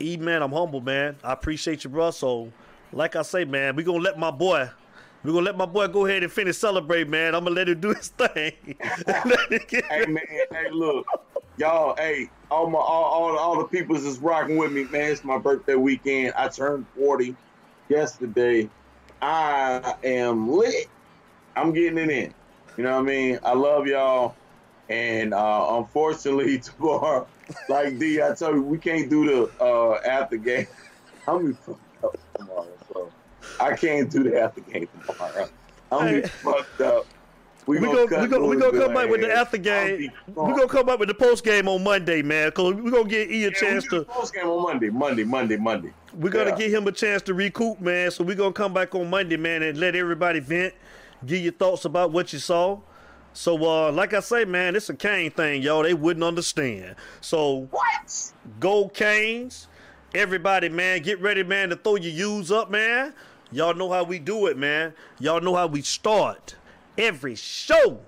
E man, I'm humble, man. I appreciate you, bro. So, like I say, man, we gonna let my boy, we gonna let my boy go ahead and finish celebrate, man. I'm gonna let him do his thing. Hey man, hey look, y'all, hey, all my all, all all the peoples is rocking with me, man. It's my birthday weekend. I turned 40 yesterday. I am lit. I'm getting it in. You know what I mean? I love y'all. And uh unfortunately tomorrow, like D, I told you, we can't do the uh after game. Fucked up tomorrow, I can't do the after game tomorrow. I'm Hey. fucked up. we gonna gonna cut we gonna we gonna come back with the after game. We gonna come back with the post game on Monday, man. Cause we gonna get E a Yeah, chance we to. post game on Monday, Monday, Monday, Monday. We're gonna Yeah. give him a chance to recoup, man. So we're gonna come back on Monday, man, and let everybody vent, give your thoughts about what you saw. So uh like I say, man, it's a Cane thing, y'all. They wouldn't understand. So What? go Canes. Everybody, man, get ready, man, to throw your U's up, man. Y'all know how we do it, man. Y'all know how we start every show.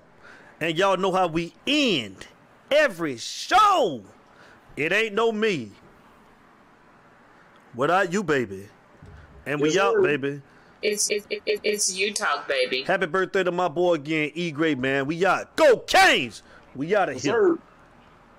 And y'all know how we end every show. It ain't no me. Without you, baby. And we out, baby. It's it, it, it, it's you talk, baby. Happy birthday to my boy again, E Great, man. We out. Go Canes! We out of here.